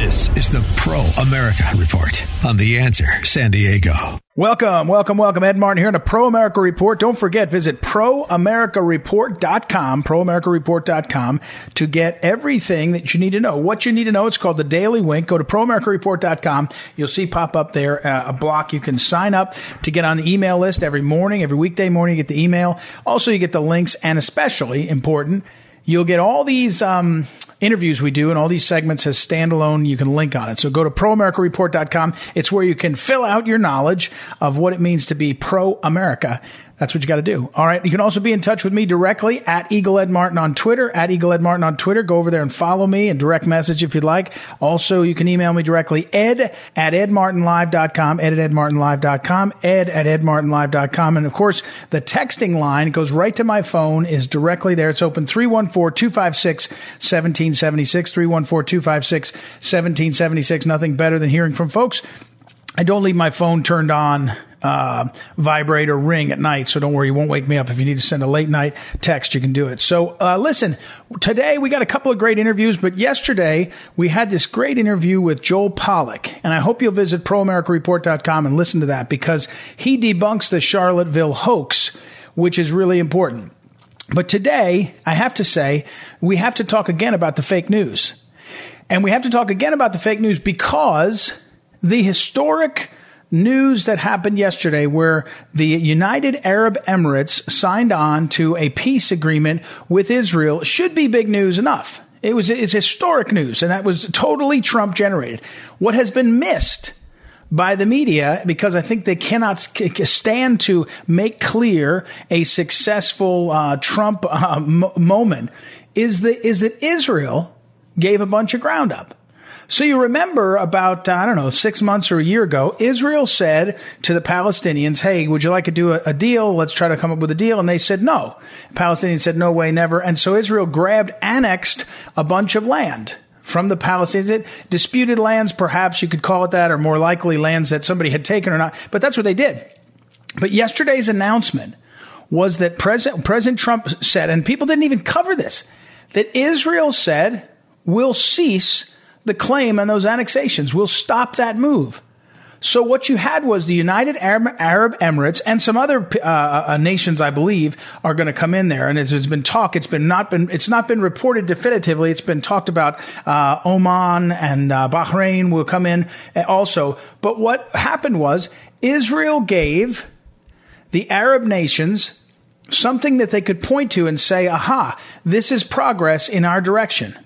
This is the Pro America Report on The Answer San Diego. Welcome, welcome, welcome. Ed Martin here in a Pro America Report. Don't forget, visit proamericareport.com, proamericareport.com to get everything that you need to know. What you need to know, it's called the Daily Wink. Go to proamericareport.com. You'll see pop up there uh, a block. You can sign up to get on the email list every morning, every weekday morning, you get the email. Also, you get the links, and especially important, you'll get all these um, interviews we do and all these segments as standalone. You can link on it. So go to proamericareport.com. It's where you can fill out your knowledge of what it means to be pro America. That's what you got to do. All right. You can also be in touch with me directly at Eagle Ed Martin on Twitter, at Eagle Ed Martin on Twitter. Go over there and follow me and direct message if you'd like. Also, you can email me directly, ed at edmartinlive.com, ed at edmartinlive.com, ed at edmartinlive.com. And of course, the texting line goes right to my phone is directly there. It's open 314-256-1776, 314-256-1776. Nothing better than hearing from folks. I don't leave my phone turned on uh, vibrate or ring at night. So don't worry, you won't wake me up. If you need to send a late night text, you can do it. So uh, listen, today we got a couple of great interviews, but yesterday we had this great interview with Joel Pollak, and I hope you'll visit proamericareport.com and listen to that because he debunks the Charlottesville hoax, which is really important. But today, I have to say, we have to talk again about the fake news. And we have to talk again about the fake news because the historic news that happened yesterday where the United Arab Emirates signed on to a peace agreement with Israel should be big news enough. It was it's historic news and that was totally Trump generated. What has been missed by the media because I think they cannot stand to make clear a successful uh, Trump uh, m- moment is that is that Israel gave a bunch of ground up. So you remember about, uh, I don't know, six months or a year ago, Israel said to the Palestinians, Hey, would you like to do a, a deal? Let's try to come up with a deal. And they said no. Palestinians said no way, never. And so Israel grabbed, annexed a bunch of land from the Palestinians. It Disputed lands, perhaps you could call it that, or more likely lands that somebody had taken or not. But that's what they did. But yesterday's announcement was that President, President Trump said, and people didn't even cover this, that Israel said, will cease the claim on those annexations. We'll stop that move. So what you had was the United Arab, Emirates and some other uh, uh, nations, I believe, are going to come in there. And it's been talk, it's been not been it's not been reported definitively. It's been talked about. Uh, Oman and uh, Bahrain will come in also. But what happened was Israel gave the Arab nations something that they could point to and say, "Aha, this is progress in our direction."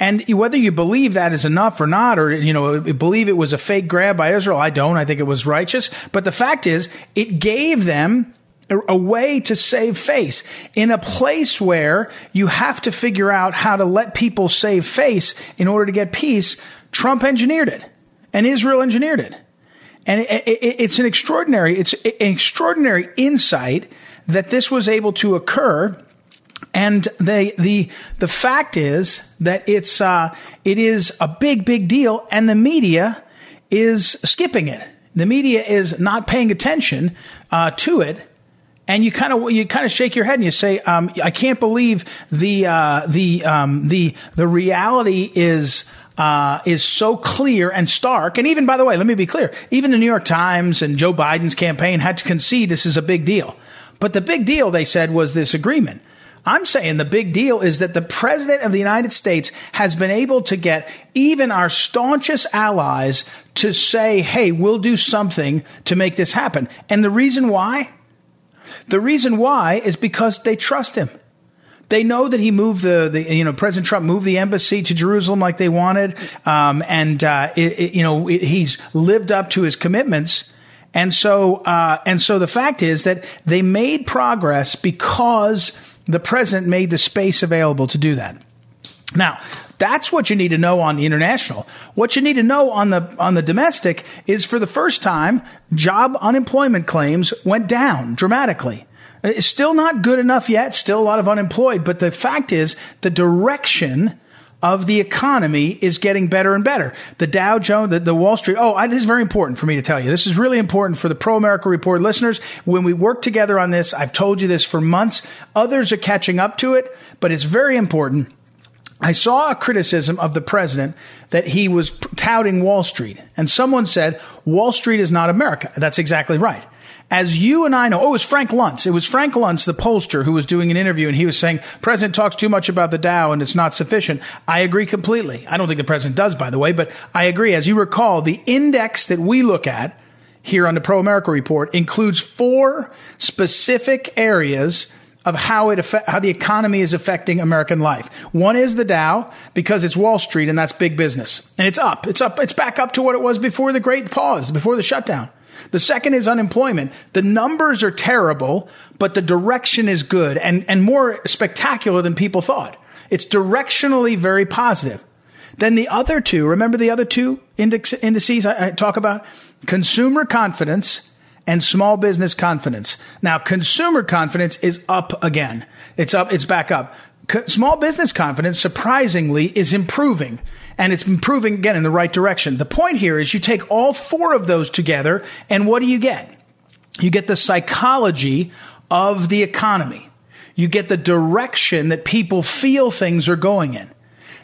And whether you believe that is enough or not, or, you know, believe it was a fake grab by Israel, I don't. I think it was righteous. But the fact is, it gave them a way to save face in a place where you have to figure out how to let people save face in order to get peace. Trump engineered it and Israel engineered it. And it's an extraordinary, it's an extraordinary insight that this was able to occur and they, the, the fact is that it's, uh, it is a big, big deal and the media is skipping it. The media is not paying attention, uh, to it. And you kind of you kind of shake your head and you say, um, "I can't believe the uh, the um, the the reality is uh, is so clear and stark. And even, by the way, let me be clear: even the New York Times and Joe Biden's campaign had to concede this is a big deal. But the big deal, they said, was this agreement. I'm saying the big deal is that the president of the United States has been able to get even our staunchest allies to say, hey, we'll do something to make this happen. And the reason why? The reason why is because they trust him. They know that he moved the, the you know, President Trump moved the embassy to Jerusalem like they wanted. Um, and, uh, it, it, you know, it, he's lived up to his commitments. And so, uh, and so the fact is that they made progress because the president made the space available to do that. Now, that's what you need to know on the international. What you need to know on the on the domestic is for the first time, job unemployment claims went down dramatically. It's still not good enough yet, still a lot of unemployed, but the fact is the direction of the economy is getting better and better. The Dow Jones, the, the Wall Street. Oh, I, this is very important for me to tell you. This is really important for the Pro America Report listeners. When we work together on this, I've told you this for months. Others are catching up to it, but it's very important. I saw a criticism of the president that he was touting Wall Street. And someone said, Wall Street is not America. That's exactly right. As you and I know, oh, it was Frank Luntz. It was Frank Luntz, the pollster, who was doing an interview and he was saying, President talks too much about the Dow and it's not sufficient. I agree completely. I don't think the president does, by the way, but I agree. As you recall, the index that we look at here on the Pro America Report includes four specific areas of how it affect, how the economy is affecting American life. One is the Dow because it's Wall Street and that's big business. And it's up. It's up. It's back up to what it was before the great pause, before the shutdown. The second is unemployment. The numbers are terrible, but the direction is good and, and more spectacular than people thought. It's directionally very positive. Then the other two, remember the other two index, indices I, I talk about? Consumer confidence and small business confidence. Now, consumer confidence is up again. It's up, it's back up. Co- small business confidence, surprisingly, is improving. And it's improving again in the right direction. The point here is you take all four of those together, and what do you get? You get the psychology of the economy. You get the direction that people feel things are going in.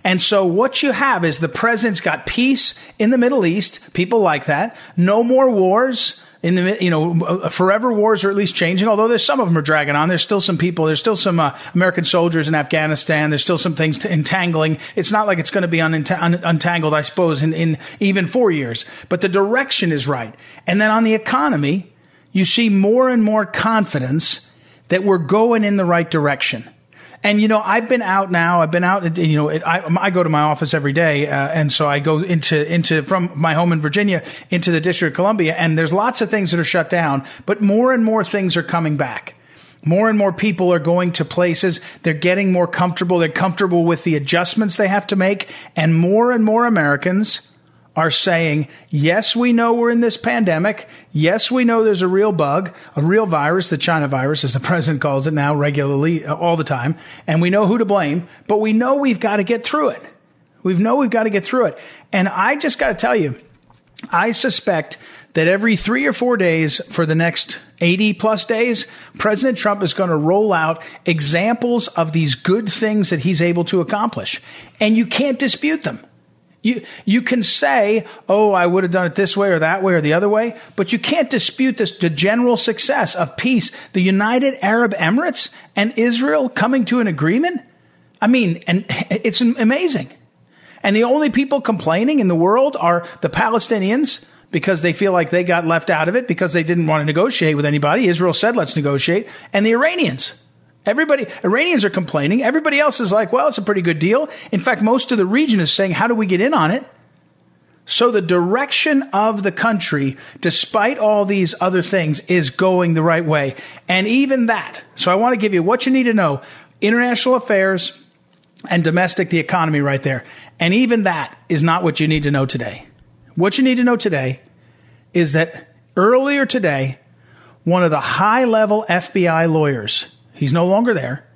And so what you have is the president's got peace in the Middle East. People like that. No more wars in the you know uh, forever wars are at least changing although there's some of them are dragging on. There's still some people there's still some uh, american soldiers in afghanistan. There's still some things entangling. It's not like it's going to be un- untangled i suppose in, in even four years. But the direction is right. And then on the economy you see more and more confidence that we're going in the right direction and you know, I've been out now. I've been out. You know, I, I go to my office every day, uh, and so I go into into from my home in Virginia into the District of Columbia, and there's lots of things that are shut down, but more and more things are coming back. More and more people are going to places. They're getting more comfortable. They're comfortable with the adjustments they have to make, and more and more Americans are saying, yes, we know we're in this pandemic. Yes, we know there's a real bug, a real virus, the China virus, as the president calls it now regularly, uh, all the time. And we know who to blame, but we know we've got to get through it. We know we've got to get through it. And I just got to tell you, I suspect that every three or four days for the next 80 plus days, President Trump is going to roll out examples of these good things that he's able to accomplish. And you can't dispute them. You, you can say, oh, I would have done it this way or that way or the other way, but you can't dispute this, the general success of peace. The United Arab Emirates and Israel coming to an agreement. I mean, and it's amazing. And the only people complaining in the world are the Palestinians because they feel like they got left out of it because they didn't want to negotiate with anybody. Israel said, let's negotiate. And the Iranians. Everybody, Iranians are complaining. Everybody else is like, well, it's a pretty good deal. In fact, most of the region is saying, how do we get in on it? So the direction of the country, despite all these other things, is going the right way. And even that. So I want to give you what you need to know. International affairs and domestic, the economy right there. And even that is not what you need to know today. What you need to know today is that earlier today, one of the high level FBI lawyers He's no longer there.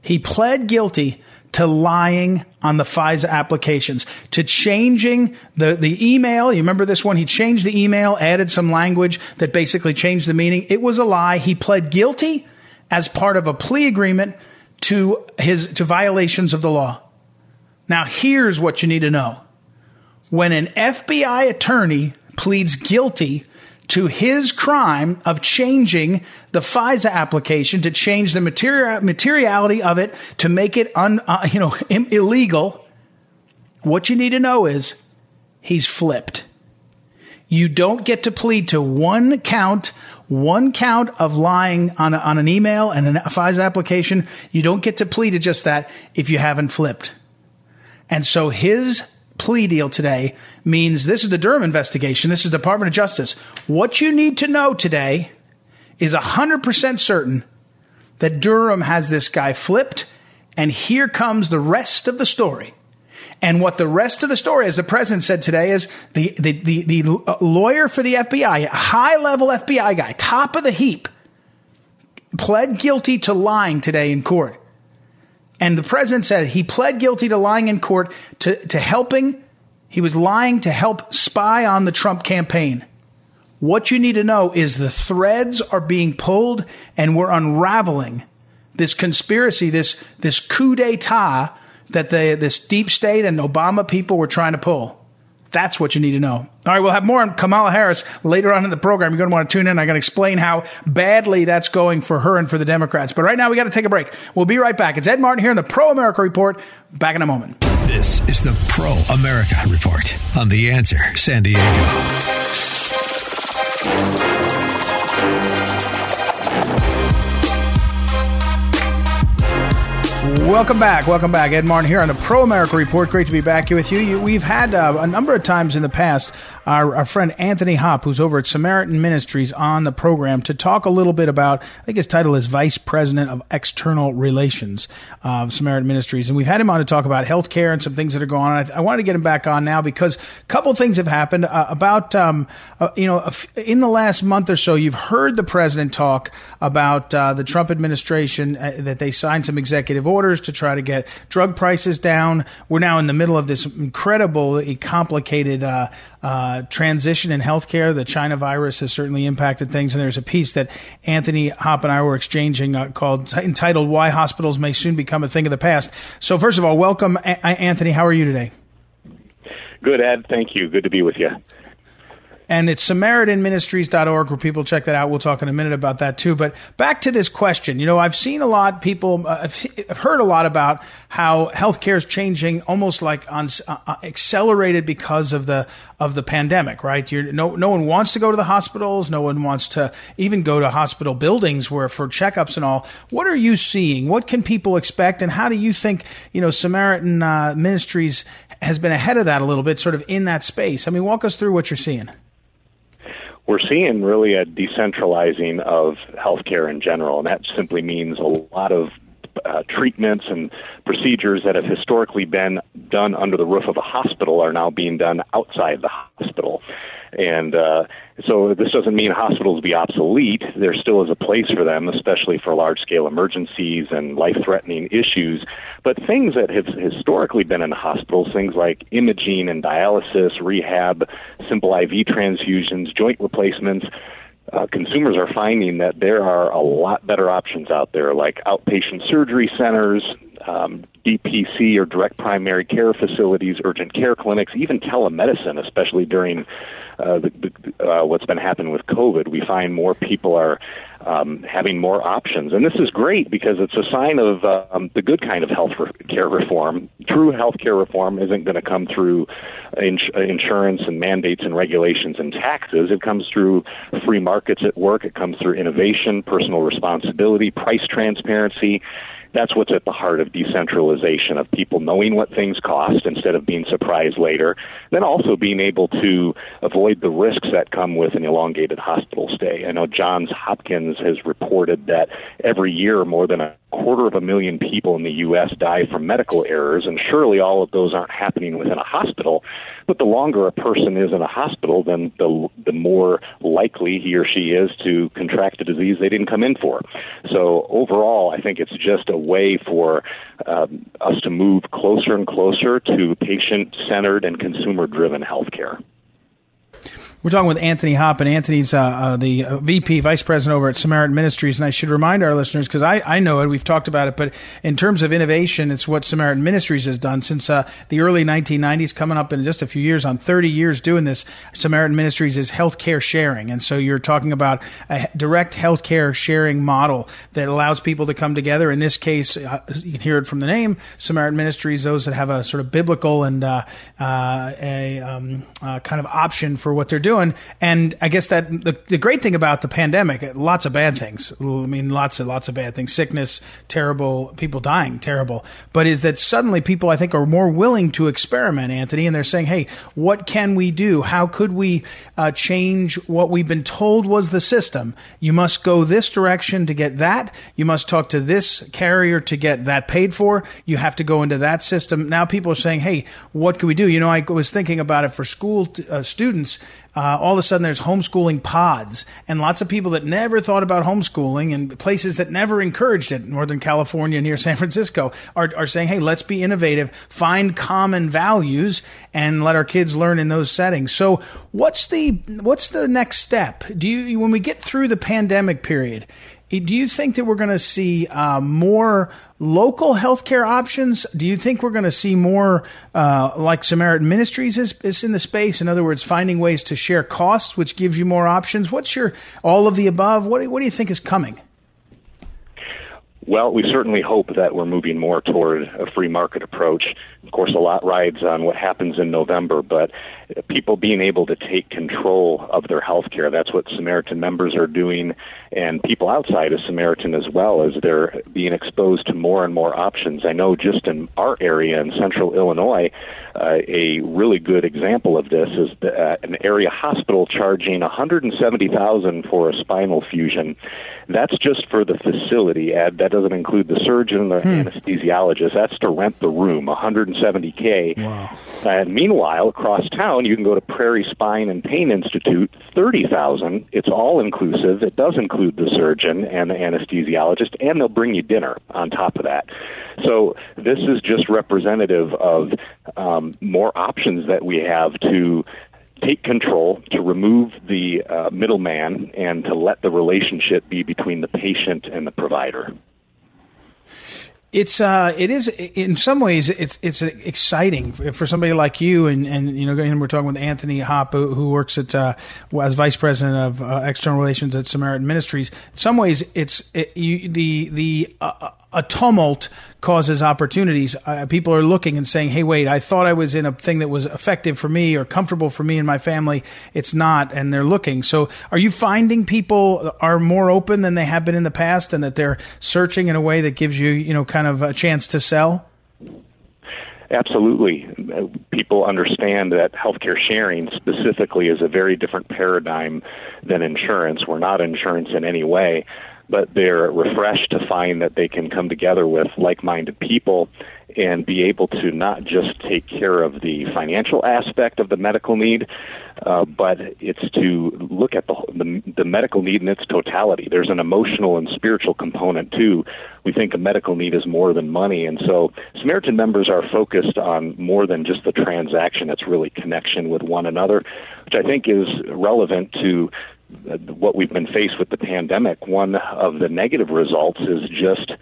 He pled guilty to lying on the FISA applications, to changing the, the email. You remember this one? He changed the email, added some language that basically changed the meaning. It was a lie. He pled guilty as part of a plea agreement to his, to violations of the law. Now here's what you need to know. When an FBI attorney pleads guilty to his crime of changing the FISA application to change the material, materiality of it to make it un, uh, you know Im- illegal. What you need to know is he's flipped. You don't get to plead to one count, one count of lying on, a, on an email and a FISA application. You don't get to plead to just that if you haven't flipped. And so his plea deal today means this is the Durham investigation. This is Department of Justice. What you need to know today is 100% certain that Durham has this guy flipped. And here comes the rest of the story. And what the rest of the story, as the president said today, is the, the, the, the lawyer for the FBI, high level FBI guy, top of the heap, pled guilty to lying today in court. And the president said he pled guilty to lying in court to, to helping, he was lying to help spy on the Trump campaign. What you need to know is the threads are being pulled and we're unraveling this conspiracy, this, this coup d'etat that the this deep state and Obama people were trying to pull. That's what you need to know. All right, we'll have more on Kamala Harris later on in the program. You're going to want to tune in. I'm going to explain how badly that's going for her and for the Democrats. But right now, we got to take a break. We'll be right back. It's Ed Martin here in the Pro America Report. Back in a moment. This is the Pro America Report on The Answer San Diego. Welcome back. Welcome back. Ed Martin here on the Pro America Report. Great to be back here with you. you we've had uh, a number of times in the past our, our, friend Anthony Hopp, who's over at Samaritan Ministries, on the program to talk a little bit about, I think his title is Vice President of External Relations of Samaritan Ministries. And we've had him on to talk about healthcare and some things that are going on. I, I wanted to get him back on now because a couple things have happened. Uh, about, um, uh, you know, in the last month or so, you've heard the president talk about uh, the Trump administration, uh, that they signed some executive orders to try to get drug prices down. We're now in the middle of this incredibly complicated uh, uh, transition in healthcare. The China virus has certainly impacted things, and there's a piece that Anthony Hopp and I were exchanging uh, called entitled "Why Hospitals May Soon Become a Thing of the Past." So, first of all, welcome, a- Anthony. How are you today? Good, Ed. Thank you. Good to be with you and it's samaritanministries.org where people check that out. We'll talk in a minute about that too. But back to this question, you know, I've seen a lot people, uh, I've heard a lot about how healthcare is changing almost like on uh, uh, accelerated because of the of the pandemic, right? You're, no no one wants to go to the hospitals, no one wants to even go to hospital buildings where for checkups and all. What are you seeing? What can people expect, and how do you think you know Samaritan uh, Ministries has been ahead of that a little bit, sort of in that space? I mean, walk us through what you're seeing we're seeing really a decentralizing of healthcare in general, and that simply means a lot of uh, treatments and procedures that have historically been done under the roof of a hospital are now being done outside the hospital. And uh, so this doesn't mean hospitals be obsolete. There still is a place for them, especially for large scale emergencies and life threatening issues. But things that have historically been in hospitals, things like imaging and dialysis, rehab, simple IV transfusions, joint replacements, uh, consumers are finding that there are a lot better options out there, like outpatient surgery centers, um, DPC or direct primary care facilities, urgent care clinics, even telemedicine, especially during uh, the, the, uh, what's been happening with COVID. We find more people are um, having more options, and this is great because it's a sign of um, the good kind of health re- care reform. True health care reform isn't going to come through ins- insurance and mandates and regulations and taxes. It comes through free markets at work. It comes through innovation, personal responsibility, price transparency that's what's at the heart of decentralization of people knowing what things cost instead of being surprised later. Then also being able to avoid the risks that come with an elongated hospital stay. I know Johns Hopkins has reported that every year more than a quarter of a million people in the U.S. die from medical errors, and surely all of those aren't happening within a hospital. But the longer a person is in a hospital, then the the more likely he or she is to contract a disease they didn't come in for. So overall, I think it's just a way for um, us to move closer and closer to patient centered and consumer driven healthcare. We're talking with Anthony Hopp, and Anthony's uh, uh, the uh, VP, Vice President over at Samaritan Ministries. And I should remind our listeners, because I, I know it, we've talked about it, but in terms of innovation, it's what Samaritan Ministries has done since uh, the early 1990s, coming up in just a few years, on 30 years doing this. Samaritan Ministries is healthcare sharing. And so you're talking about a direct healthcare sharing model that allows people to come together. In this case, uh, you can hear it from the name, Samaritan Ministries, those that have a sort of biblical and uh, a um, kind of option for what they're doing doing. And I guess that the, the great thing about the pandemic, lots of bad things. I mean, lots of lots of bad things. Sickness, terrible. People dying, terrible. But is that suddenly people I think are more willing to experiment, Anthony, and they're saying, "Hey, what can we do? How could we uh, change what we've been told was the system? You must go this direction to get that. You must talk to this carrier to get that paid for. You have to go into that system." Now people are saying, "Hey, what can we do?" You know, I was thinking about it for school t- uh, students uh, all of a sudden there's homeschooling pods and lots of people that never thought about homeschooling and places that never encouraged it, Northern California near San Francisco, are, are saying, hey, let's be innovative, find common values, and let our kids learn in those settings. So what's the what's the next step? Do you when we get through the pandemic period? Do you think that we're going to see uh, more local healthcare options? Do you think we're going to see more uh, like Samaritan Ministries is, is in the space? In other words, finding ways to share costs, which gives you more options. What's your all of the above? What, what do you think is coming? Well, we certainly hope that we're moving more toward a free market approach. Of course, a lot rides on what happens in November, but people being able to take control of their health care, that's what Samaritan members are doing, and people outside of Samaritan as well, as they're being exposed to more and more options. I know just in our area in central Illinois, uh, a really good example of this is the, uh, an area hospital charging 170000 for a spinal fusion. That's just for the facility, Ed. That doesn't include the surgeon and the hmm. anesthesiologist. That's to rent the room, 170K. Wow. And meanwhile, across town, you can go to Prairie Spine and Pain Institute, thirty thousand. It's all inclusive. It does include the surgeon and the anesthesiologist, and they'll bring you dinner on top of that. So this is just representative of um, more options that we have to take control, to remove the uh, middleman, and to let the relationship be between the patient and the provider. It's uh, it is in some ways it's it's exciting for somebody like you and and you know and we're talking with Anthony Hopp who, works at uh, as vice president of uh, external relations at Samaritan Ministries. In some ways, it's it, you, the the uh, a tumult causes opportunities. Uh, people are looking and saying, "Hey, wait! I thought I was in a thing that was effective for me or comfortable for me and my family. It's not." And they're looking. So, are you finding people are more open than they have been in the past, and that they're searching in a way that gives you, you know, kind of a chance to sell? Absolutely. People understand that healthcare sharing specifically is a very different paradigm than insurance. We're not insurance in any way but they're refreshed to find that they can come together with like-minded people and be able to not just take care of the financial aspect of the medical need, uh, but it's to look at the, the the medical need in its totality. There's an emotional and spiritual component too. We think a medical need is more than money, and so Samaritan members are focused on more than just the transaction. It's really connection with one another, which I think is relevant to what we've been faced with the pandemic, one of the negative results is just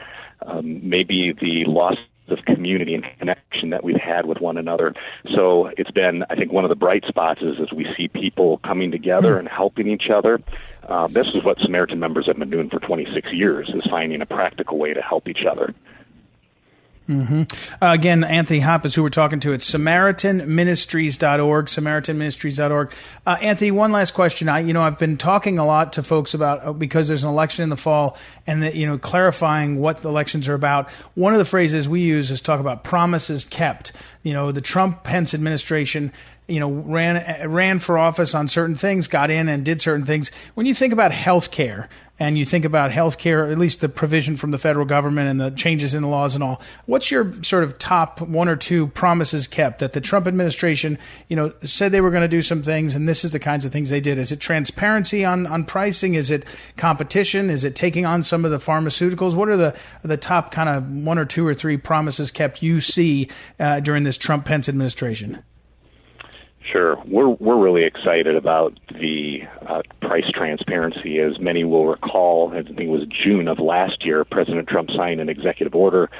um, maybe the loss of community and connection that we've had with one another. So it's been, I think, one of the bright spots is as we see people coming together and helping each other. Uh, this is what Samaritan members have been doing for 26 years: is finding a practical way to help each other. Mm-hmm. Uh, again, Anthony Hopp is who we're talking to. It's SamaritanMinistries.org, SamaritanMinistries.org. Uh, Anthony, one last question. I, you know, I've been talking a lot to folks about uh, because there's an election in the fall, and that you know, clarifying what the elections are about. One of the phrases we use is talk about promises kept. You know, the Trump Pence administration you know, ran ran for office on certain things, got in and did certain things. When you think about health care and you think about health care, at least the provision from the federal government and the changes in the laws and all, what's your sort of top one or two promises kept that the Trump administration, you know, said they were going to do some things and this is the kinds of things they did? Is it transparency on, on pricing? Is it competition? Is it taking on some of the pharmaceuticals? What are the the top kind of one or two or three promises kept you see uh, during this Trump Pence administration? Sure, we're we're really excited about the uh, price transparency. As many will recall, I think it was June of last year, President Trump signed an executive order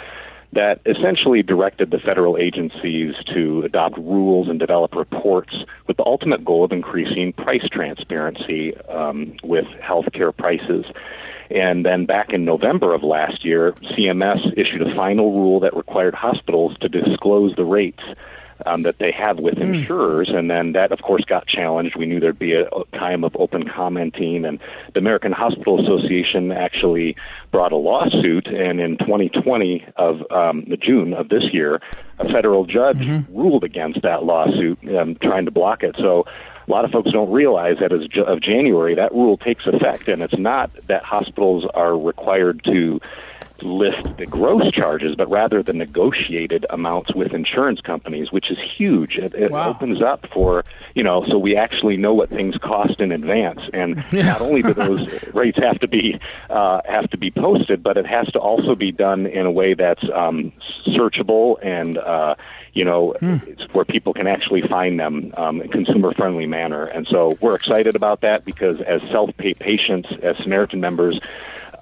that essentially directed the federal agencies to adopt rules and develop reports with the ultimate goal of increasing price transparency um, with healthcare prices. And then back in November of last year, CMS issued a final rule that required hospitals to disclose the rates um, that they have with mm. insurers, and then that, of course, got challenged. We knew there'd be a, time of open commenting, and the American Hospital Association actually brought a lawsuit, and in 2020 of um, June of this year, a federal judge mm-hmm. ruled against that lawsuit, um, trying to block it. So a lot of folks don't realize that as of January, that rule takes effect, and it's not that hospitals are required to list the gross charges, but rather the negotiated amounts with insurance companies, which is huge. It, it wow. opens up for, you know, so we actually know what things cost in advance. And yeah. not only do those rates have to be, uh, have to be posted, but it has to also be done in a way that's, um, searchable and, uh, you know, hmm. where people can actually find them um, in consumer friendly manner. And so we're excited about that because as self pay patients, as Samaritan members,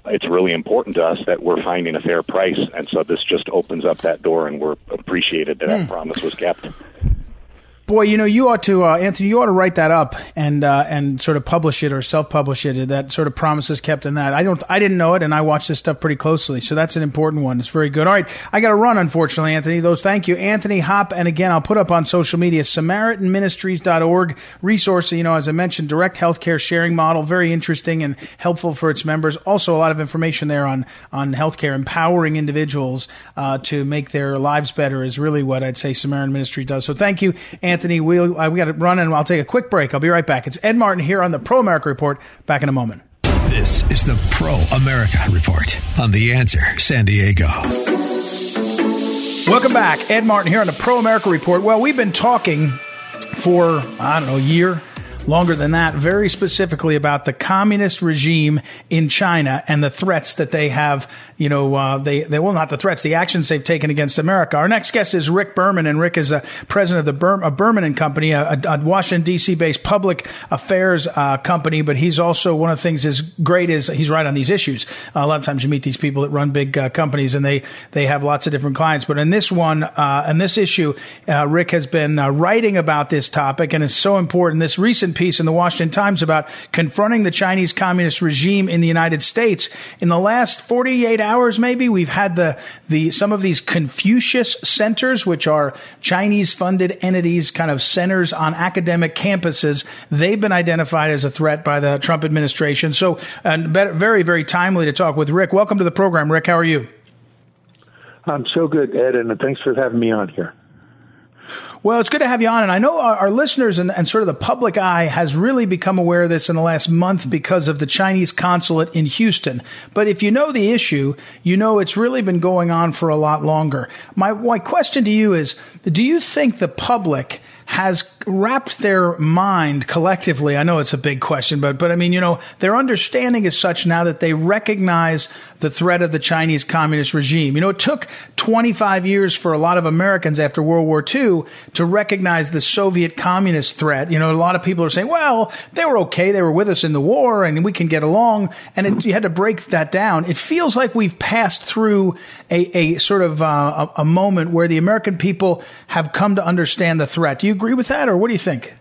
it's really important to us that we're finding a fair price, and so this just opens up that door, and we're appreciated that mm. that promise was kept. Boy, you know, you ought to, uh, Anthony, you ought to write that up and uh, and sort of publish it or self-publish it. That sort of promises kept in that. I don't, I didn't know it, and I watch this stuff pretty closely, so that's an important one. It's very good. All right, I got to run, unfortunately, Anthony. Those, thank you, Anthony Hopp, and again, I'll put up on social media SamaritanMinistries.org resource. You know, as I mentioned, direct healthcare sharing model, very interesting and helpful for its members. Also, a lot of information there on on healthcare, empowering individuals uh, to make their lives better is really what I'd say Samaritan Ministry does. So, thank you, Anthony. Anthony. We'll, uh, we got to run and I'll take a quick break. I'll be right back. It's Ed Martin here on the Pro America Report. Back in a moment. This is the Pro America Report on The Answer San Diego. Welcome back. Ed Martin here on the Pro America Report. Well, we've been talking for, I don't know, a year, longer than that, very specifically about the communist regime in China and the threats that they have. You know, uh, they they well not the threats, the actions they've taken against America. Our next guest is Rick Berman, and Rick is a president of the Ber- Berman and Company, a, a, Washington D.C. based public affairs uh, company. But he's also one of the things is great is he's right on these issues. Uh, a lot of times you meet these people that run big uh, companies and they they have lots of different clients. But in this one, uh, in this issue, uh, Rick has been writing about this topic, and it's so important. This recent piece in the Washington Times about confronting the Chinese communist regime in the United States. In the last 48 hours, maybe, we've had the, the, some of these Confucius centers, which are Chinese funded entities, kind of centers on academic campuses. They've been identified as a threat by the Trump administration. So, uh, very, very timely to talk with Rick. Welcome to the program, Rick. How are you? I'm so good, Ed, and thanks for having me on here. Well, it's good to have you on. And I know our, our listeners and, and, sort of the public eye has really become aware of this in the last month because of the Chinese consulate in Houston. But if you know the issue, you know it's really been going on for a lot longer. My, my question to you is, do you think the public has wrapped their mind collectively. I know it's a big question, but, but I mean, you know, their understanding is such now that they recognize the threat of the Chinese communist regime. You know, it took 25 years for a lot of Americans after World War II to recognize the Soviet communist threat. You know, a lot of people are saying, well, they were okay. They were with us in the war and we can get along. And it, you had to break that down. It feels like we've passed through a, a sort of uh, a, a moment where the American people have come to understand the threat. Do you agree with that, or what do you think?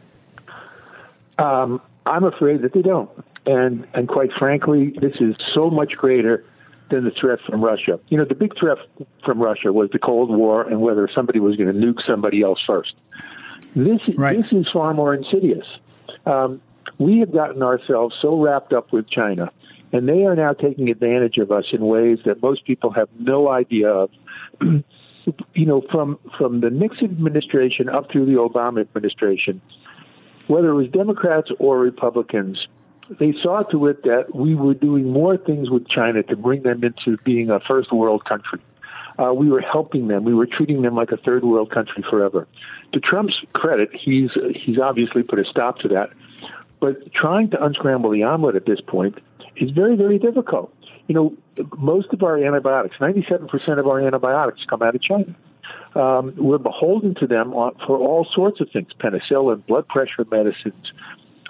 Um, I'm afraid that they don't, and and quite frankly, this is so much greater than the threat from Russia. You know, the big threat from Russia was the Cold War and whether somebody was going to nuke somebody else first. This right. this is far more insidious. Um, we have gotten ourselves so wrapped up with China, and they are now taking advantage of us in ways that most people have no idea of. you know, from from the Nixon administration up through the Obama administration, whether it was Democrats or Republicans, they saw to it that we were doing more things with China to bring them into being a first world country. Uh, we were helping them. We were treating them like a third world country forever. To Trump's credit, he's he's obviously put a stop to that. But trying to unscramble the omelet at this point is very, very difficult you know, most of our antibiotics, 97% of our antibiotics come out of China. Um, we're beholden to them for all sorts of things, penicillin, blood pressure medicines.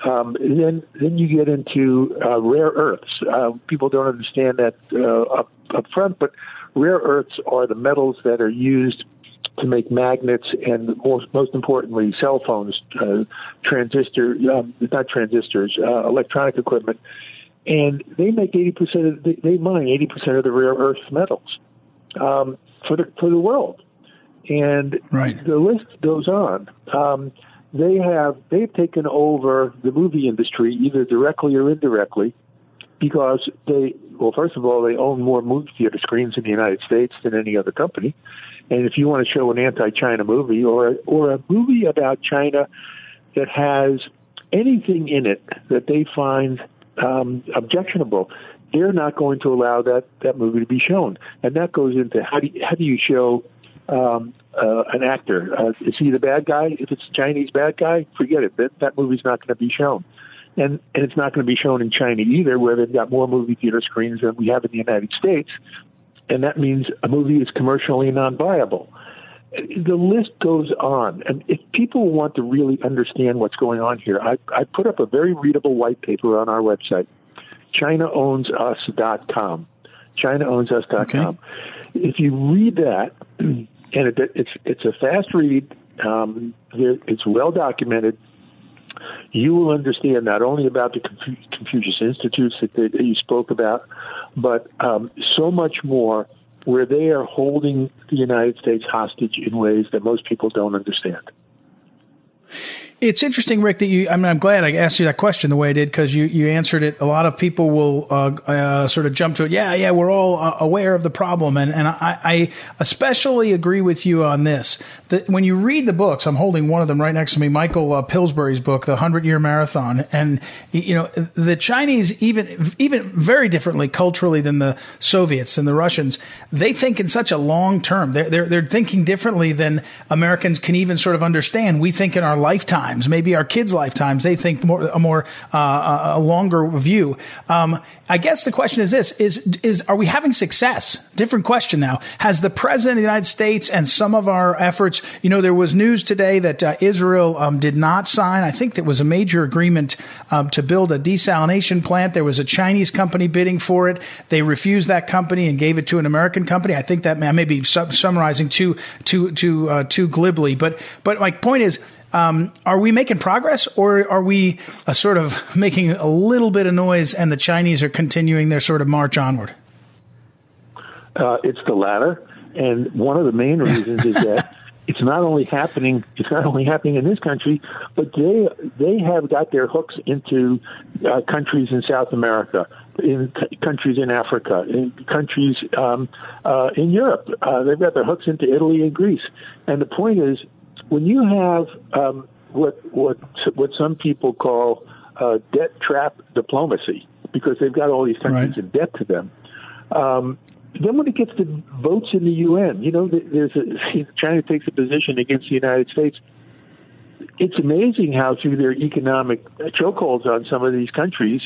Um, then, then you get into uh, rare earths. Uh, people don't understand that uh, up, up front, but rare earths are the metals that are used to make magnets and most, most importantly cell phones, uh, transistor, um, not transistors, uh, electronic equipment and they make 80% of, they, they mine 80% of the rare earth metals um, for the for the world. And right. the list goes on. Um, they have they've taken over the movie industry either directly or indirectly because they well first of all they own more movie theater screens in the United States than any other company. And if you want to show an anti-China movie or or a movie about China that has anything in it that they find um, objectionable, they're not going to allow that that movie to be shown. And that goes into how do you, how do you show um, uh, an actor? Uh, is he the bad guy? If it's a Chinese bad guy, forget it. That that movie's not going to be shown. And, and it's not going to be shown in China either, where they've got more movie theater screens than we have in the United States. And that means a movie is commercially non-viable the list goes on. And if people want to really understand what's going on here, I, I put up a very readable white paper on our website ChinaOwnsUs.com. ChinaOwnsUs.com. Okay. If you read that, and it, it's it's a fast read, um, it's well documented. You will understand not only about the Confucius Institutes that, that you spoke about, but um, so much more where they are holding the United States hostage in ways that most people don't understand. It's interesting, Rick, that you, I mean, I'm glad I asked you that question the way I did because you, you answered it. A lot of people will uh, uh, sort of jump to it. Yeah, yeah, we're all uh, aware of the problem. And, and I, I, especially agree with you on this. That when you read the books, I'm holding one of them right next to me, Michael uh, Pillsbury's book, The 100 Year Marathon. And, you know, the Chinese, even, even very differently culturally than the Soviets and the Russians, they think in such a long term. They're, they're, they're thinking differently than Americans can even sort of understand. We think in our lifetime lifetimes, maybe our kids' lifetimes, they think more a more uh, a longer view. Um, I guess the question is this: is is are we having success? Different question now. Has the president of the United States and some of our efforts? You know, there was news today that uh, Israel um, did not sign. I think there was a major agreement um, to build a desalination plant. There was a Chinese company bidding for it. They refused that company and gave it to an American company. I think that I may be su- summarizing too too too uh, too glibly, but but my point is um, are we making progress or are we uh, sort of making a little bit of noise and the Chinese are continuing their sort of march onward? Uh, it's the latter. And one of the main reasons is that it's not only happening it's not only happening in this country, but they they have got their hooks into uh, countries in South America, in c- countries in Africa, in countries um, uh, in Europe. Uh, they've got their hooks into Italy and Greece. And the point is, when you have um, what what what some people call uh, debt trap diplomacy, because they've got all these countries right. in debt to them. Um, then when it gets to votes in the UN, you know, there's a, China takes a position against the United States. It's amazing how through their economic chokeholds on some of these countries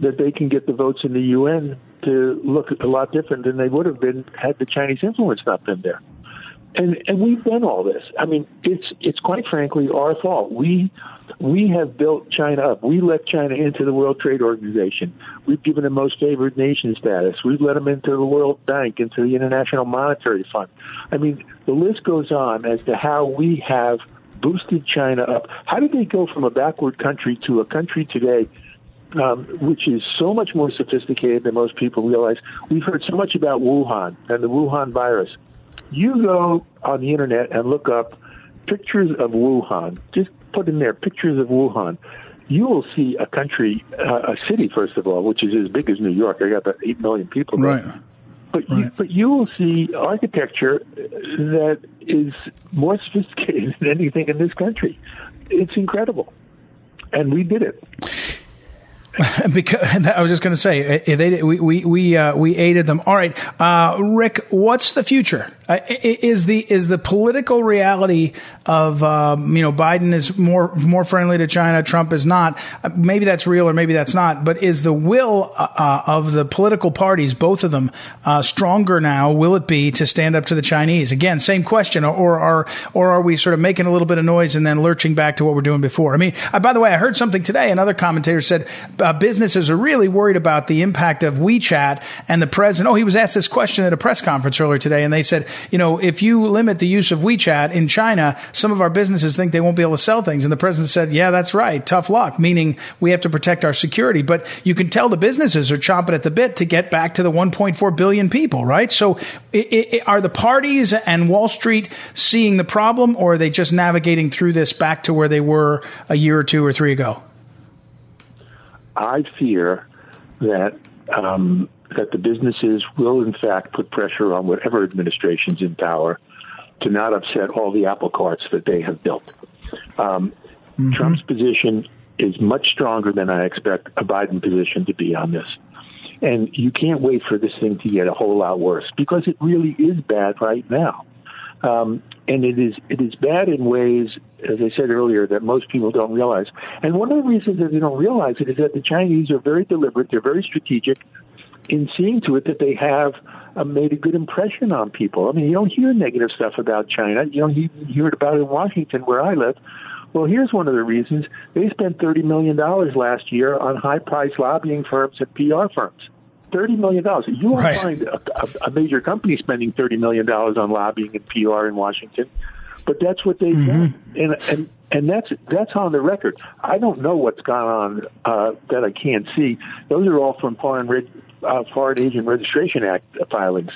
that they can get the votes in the UN to look a lot different than they would have been had the Chinese influence not been there and and we've done all this. I mean, it's it's quite frankly our fault. We we have built China up. We let China into the World Trade Organization. We've given them most favored nation status. We've let them into the World Bank, into the International Monetary Fund. I mean, the list goes on as to how we have boosted China up. How did they go from a backward country to a country today um, which is so much more sophisticated than most people realize. We've heard so much about Wuhan and the Wuhan virus. You go on the internet and look up pictures of Wuhan. Just put in there pictures of Wuhan. You will see a country, uh, a city, first of all, which is as big as New York. I got about eight million people there. Right. But right. you, but you will see architecture that is more sophisticated than anything in this country. It's incredible, and we did it. because I was just going to say eh, eh, they, we we we uh, we aided them. All right, uh, Rick, what's the future? Uh, is the is the political reality of um, you know Biden is more more friendly to China, Trump is not. Uh, maybe that's real or maybe that's not. But is the will uh, uh of the political parties, both of them, stronger now? Will it be to stand up to the Chinese again? Same question, or, or are or are we sort of making a little bit of noise and then lurching back to what we're doing before? I mean, by the way, I heard something today. Another commentator said Uh, businesses are really worried about the impact of WeChat and the president. Oh, he was asked this question at a press conference earlier today, and they said you know, if you limit the use of WeChat in China, some of our businesses think they won't be able to sell things. And the president said, yeah, that's right. Tough luck, meaning we have to protect our security. But you can tell the businesses are chomping at the bit to get back to the 1.4 billion people, right? So it, it, are the parties and Wall Street seeing the problem or are they just navigating through this back to where they were a year or two or three ago? I fear that um, that the businesses will, in fact, put pressure on whatever administration's in power to not upset all the apple carts that they have built. Um, mm-hmm. Trump's position is much stronger than I expect a Biden position to be on this. And you can't wait for this thing to get a whole lot worse because it really is bad right now. Um, and it is it is bad in ways, as I said earlier, that most people don't realize. And one of the reasons that they don't realize it is that the Chinese are very deliberate, they're very strategic, in seeing to it that they have uh, made a good impression on people. I mean, you don't hear negative stuff about China. You don't hear it about in Washington, where I live. Well, here's one of the reasons. They spent $30 million last year on high priced lobbying firms and PR firms. $30 million. You won't Right. find a, a, major company spending $30 million on lobbying and PR in Washington, but that's what they've done. And, and, and that's, that's on the record. I don't know what's gone on uh, that I can't see. Those are all from Foreign, Reg- uh, Foreign Agent Registration Act filings.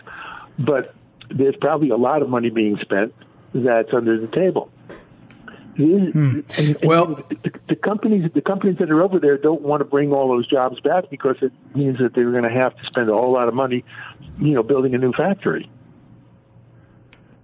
But there's probably a lot of money being spent that's under the table. Hmm. And- and Well- the, the companies, the companies that are over there don't want to bring all those jobs back because it means that they're going to have to spend a whole lot of money, you know, building a new factory.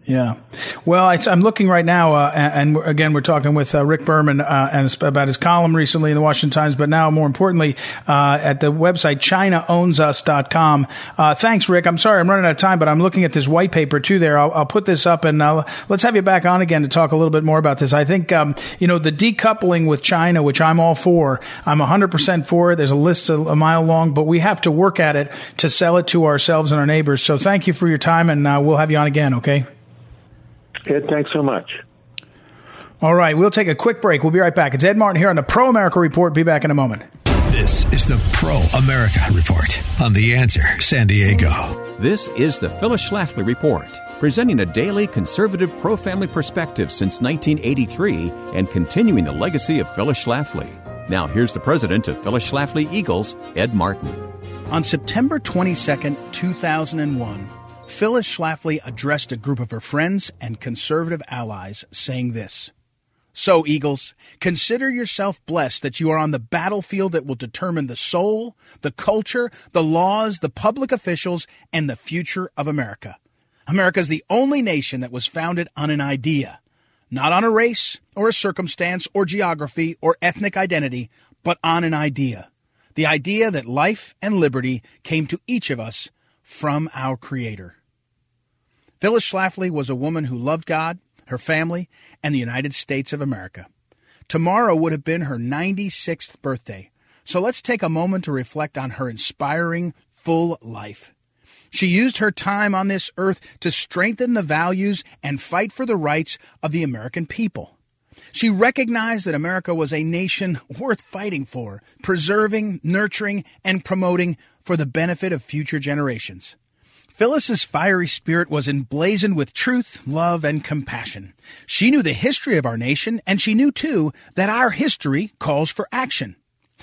Yeah. Well, I, am looking right now, uh, and, and again, we're talking with uh, Rick Berman uh, and about his column recently in the Washington Times, but now more importantly, uh, at the website ChinaOwnsUs.com. Uh, thanks, Rick. I'm sorry I'm running out of time, but I'm looking at this white paper too there. I'll, I'll put this up and uh, let's have you back on again to talk a little bit more about this. I think, um, you know, the decoupling with China, which I'm all for, I'm 100% for it. There's a list a, a mile long, but we have to work at it to sell it to ourselves and our neighbors. So thank you for your time, and we'll have you on again, okay? Ed, thanks so much. All right, we'll take a quick break. We'll be right back. It's Ed Martin here on the Pro America Report. Be back in a moment. This is the Pro America Report on The Answer San Diego. This is the Phyllis Schlafly Report, presenting a daily conservative pro family perspective since 1983 and continuing the legacy of Phyllis Schlafly. Now, here's the president of Phyllis Schlafly Eagles, Ed Martin. On September 22nd, 2001, Phyllis Schlafly addressed a group of her friends and conservative allies saying this So, Eagles, consider yourself blessed that you are on the battlefield that will determine the soul, the culture, the laws, the public officials, and the future of America. America is the only nation that was founded on an idea, not on a race or a circumstance or geography or ethnic identity, but on an idea. The idea that life and liberty came to each of us from our Creator. Phyllis Schlafly was a woman who loved God, her family, and the United States of America. Tomorrow would have been her 96th birthday, so let's take a moment to reflect on her inspiring, full life. She used her time on this earth to strengthen the values and fight for the rights of the American people. She recognized that America was a nation worth fighting for, preserving, nurturing, and promoting for the benefit of future generations. Phyllis's fiery spirit was emblazoned with truth, love, and compassion. She knew the history of our nation, and she knew too that our history calls for action.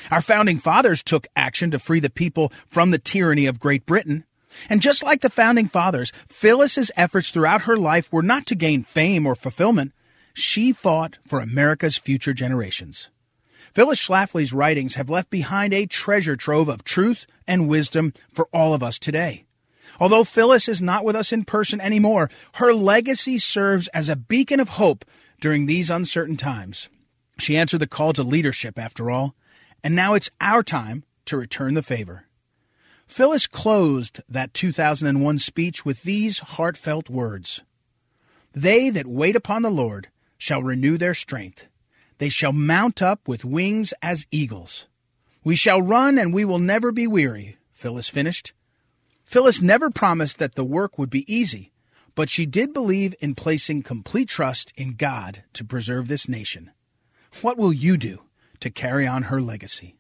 Our founding fathers took action to free the people from the tyranny of Great Britain. And just like the founding fathers, Phyllis's efforts throughout her life were not to gain fame or fulfillment. She fought for America's future generations. Phyllis Schlafly's writings have left behind a treasure trove of truth and wisdom for all of us today. Although Phyllis is not with us in person anymore, her legacy serves as a beacon of hope during these uncertain times. She answered the call to leadership, after all, and now it's our time to return the favor. Phyllis closed that 2001 speech with these heartfelt words They that wait upon the Lord shall renew their strength. They shall mount up with wings as eagles. We shall run and we will never be weary, Phyllis finished. Phyllis never promised that the work would be easy, but she did believe in placing complete trust in God to preserve this nation. What will you do to carry on her legacy?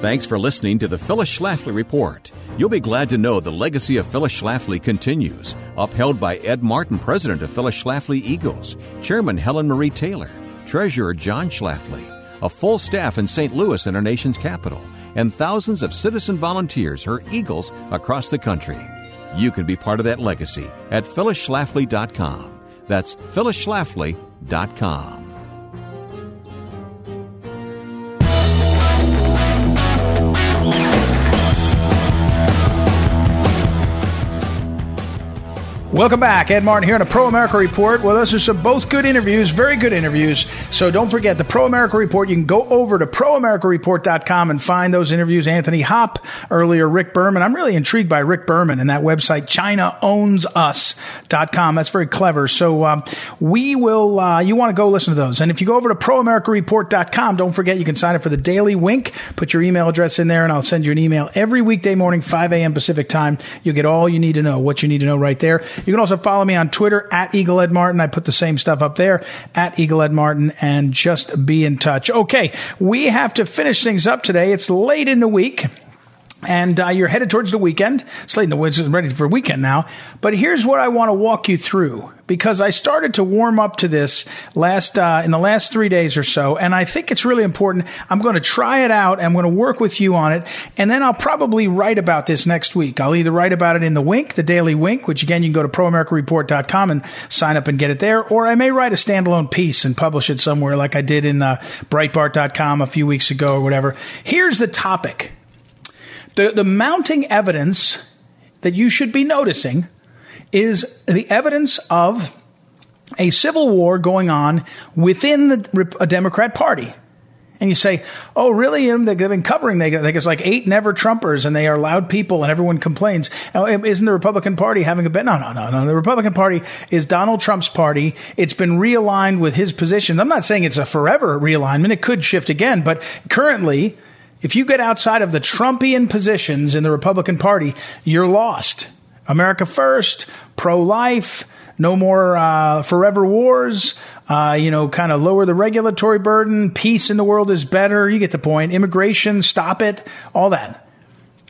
Thanks for listening to the Phyllis Schlafly Report. You'll be glad to know the legacy of Phyllis Schlafly continues, upheld by Ed Martin, president of Phyllis Schlafly Eagles, chairman Helen Marie Taylor, treasurer John Schlafly, a full staff in St. Louis and our nation's capital, and thousands of citizen volunteers, her Eagles, across the country. You can be part of that legacy at phyllisschlafly.com. That's phyllisschlafly.com. Welcome back. Ed Martin here on a Pro America Report. Well, those are some both good interviews, very good interviews. So don't forget the Pro America Report. You can go over to proamericareport.com and find those interviews. Anthony Hopp, earlier Rick Berman. I'm really intrigued by Rick Berman and that website, ChinaOwnsUs.com. That's very clever. So um, we will, uh, you want to go listen to those. And if you go over to proamericareport.com, don't forget you can sign up for the Daily Wink. Put your email address in there and I'll send you an email every weekday morning, 5 a.m. Pacific time. You'll get all you need to know, what you need to know right there. You can also follow me on Twitter at Eagle Ed Martin. I put the same stuff up there at Eagle Ed Martin and just be in touch. Okay. We have to finish things up today. It's late in the week and uh, you're headed towards the weekend. It's late in the woods, ready for weekend now. But here's what I want to walk you through because I started to warm up to this last uh, in the last three days or so, and I think it's really important. I'm going to try it out. I'm going to work with you on it, and then I'll probably write about this next week. I'll either write about it in the Wink, the Daily Wink, which again you can go to proamericareport.com and sign up and get it there, or I may write a standalone piece and publish it somewhere, like I did in uh, Breitbart.com a few weeks ago or whatever. Here's the topic the, the mounting evidence that you should be noticing is the evidence of a civil war going on within the Democrat Party. And you say, "Oh, really? They've been covering. They think it's like eight never Trumpers, and they are loud people, and everyone complains. Isn't the Republican Party having a bit? No, no, no, no. The Republican Party is Donald Trump's party. It's been realigned with his positions. I'm not saying it's a forever realignment. It could shift again, but currently, if you get outside of the Trumpian positions in the Republican Party, you're lost. America first, pro life, no more uh, forever wars, uh, you know, kind of lower the regulatory burden, peace in the world is better. You get the point. Immigration, stop it, all that.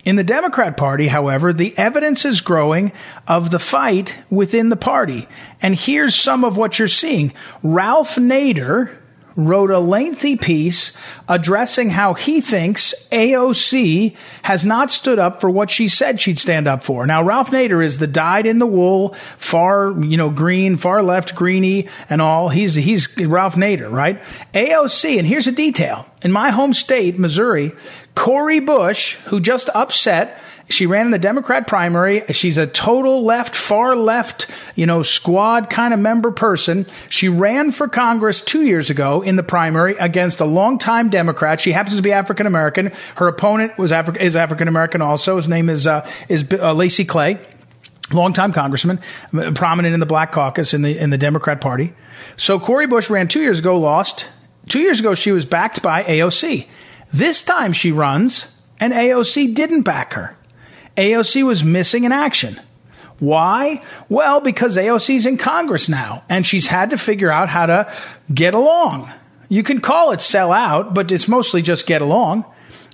In the Democrat Party, however, the evidence is growing of the fight within the party. And here's some of what you're seeing. Ralph Nader, wrote a lengthy piece addressing how he thinks AOC has not stood up for what she said she'd stand up for. Now, Ralph Nader is the dyed in the wool, far, you know, green, far left, greeny and all. He's, he's Ralph Nader, right? AOC, and here's a detail. In my home state, Missouri, Cori Bush, who just upset she ran in the Democrat primary. She's a total left, far left, you know, squad kind of member person. She ran for Congress two years ago in the primary against a longtime Democrat. She happens to be African American. Her opponent was Afri- is African American also. His name is uh, is uh, Lacy Clay, longtime congressman, prominent in the Black Caucus in the in the Democrat Party. So Cori Bush ran two years ago, lost. Two years ago, she was backed by AOC. This time she runs, and AOC didn't back her. AOC was missing in action. Why? Well, because AOC's in Congress now and she's had to figure out how to get along. You can call it sell out, but it's mostly just get along.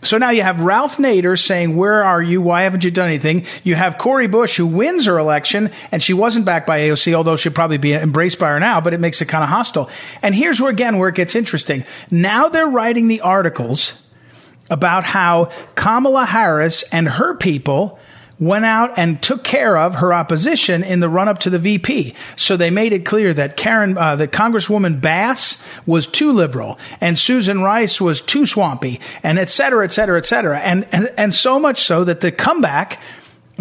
So now you have Ralph Nader saying, Where are you? Why haven't you done anything? You have Cori Bush, who wins her election, and she wasn't backed by AOC, although she'd probably be embraced by her now, but it makes it kind of hostile. And here's where, again, where it gets interesting. Now they're writing the articles about how Kamala Harris and her people went out and took care of her opposition in the run up to the VP. So they made it clear that Karen, uh, that Congresswoman Bass was too liberal and Susan Rice was too swampy and et cetera, et cetera, et cetera. And, and, and so much so that the comeback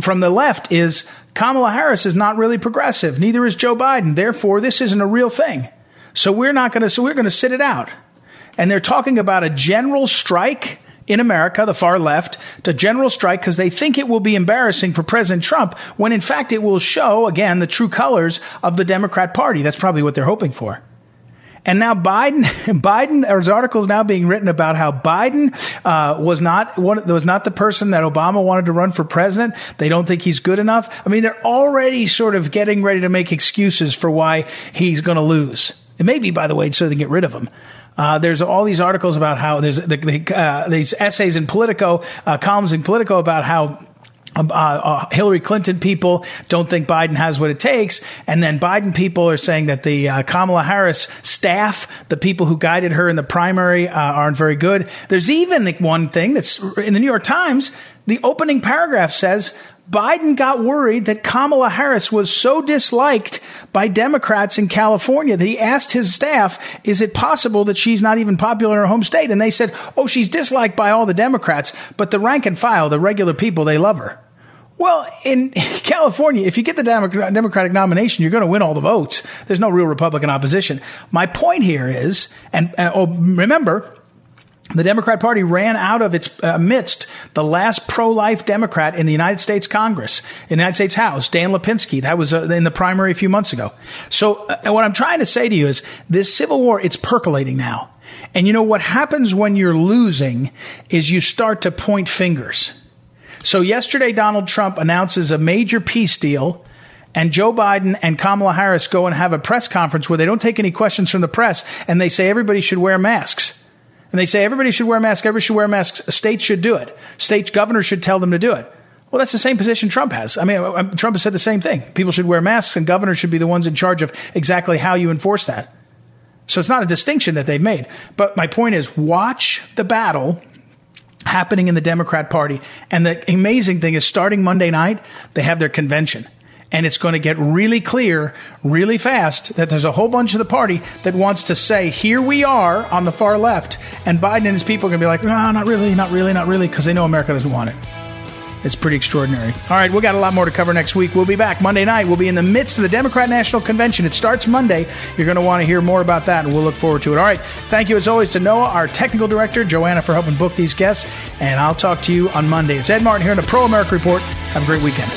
from the left is Kamala Harris is not really progressive. Neither is Joe Biden. Therefore, this isn't a real thing. So we're not going to, so we're going to sit it out. And they're talking about a general strike in America, the far left, to general strike because they think it will be embarrassing for President Trump when in fact it will show, again, the true colors of the Democrat Party. That's probably what they're hoping for. And now Biden, Biden, there's articles now being written about how Biden uh, was not one, was not the person that Obama wanted to run for president. They don't think he's good enough. I mean, they're already sort of getting ready to make excuses for why he's going to lose. It may be, by the way, so they can get rid of him. Uh, there's all these articles about how there's the, the, uh, these essays in Politico, uh, columns in Politico about how um, uh, uh, Hillary Clinton people don't think Biden has what it takes, and then Biden people are saying that the uh, Kamala Harris staff, the people who guided her in the primary, uh, aren't very good. There's even the one thing that's in the New York Times. The opening paragraph says Biden got worried that Kamala Harris was so disliked by Democrats in California that he asked his staff, is it possible that she's not even popular in her home state? And they said, oh, she's disliked by all the Democrats, but the rank and file, the regular people, they love her. Well, in California, if you get the Democratic nomination, you're going to win all the votes. There's no real Republican opposition. My point here is, and, and oh, remember, the Democrat Party ran out of its uh, midst the last pro-life Democrat in the United States Congress, in the United States House, Dan Lipinski. That was uh, in the primary a few months ago. So uh, what I'm trying to say to you is this civil war, it's percolating now. And you know what happens when you're losing is you start to point fingers. So yesterday, Donald Trump announces a major peace deal and Joe Biden and Kamala Harris go and have a press conference where they don't take any questions from the press and they say everybody should wear masks. And they say everybody should wear masks, everybody should wear masks, states should do it. State governors should tell them to do it. Well, that's the same position Trump has. I mean, uh, Trump has said the same thing. People should wear masks and governors should be the ones in charge of exactly how you enforce that. So it's not a distinction that they've made. But my point is watch the battle happening in the Democrat Party. And the amazing thing is starting Monday night, they have their convention and it's going to get really clear really fast that there's a whole bunch of the party that wants to say, here we are on the far left. And Biden and his people are going to be like, no, not really, not really, not really, because they know America doesn't want it. It's pretty extraordinary. All right, we got a lot more to cover next week. We'll be back Monday night. We'll be in the midst of the Democrat National Convention. It starts Monday. You're going to want to hear more about that, and we'll look forward to it. All right, thank you as always to Noah, our technical director, Joanna for helping book these guests, and I'll talk to you on Monday. It's Ed Martin here in the Pro America Report. Have a great weekend.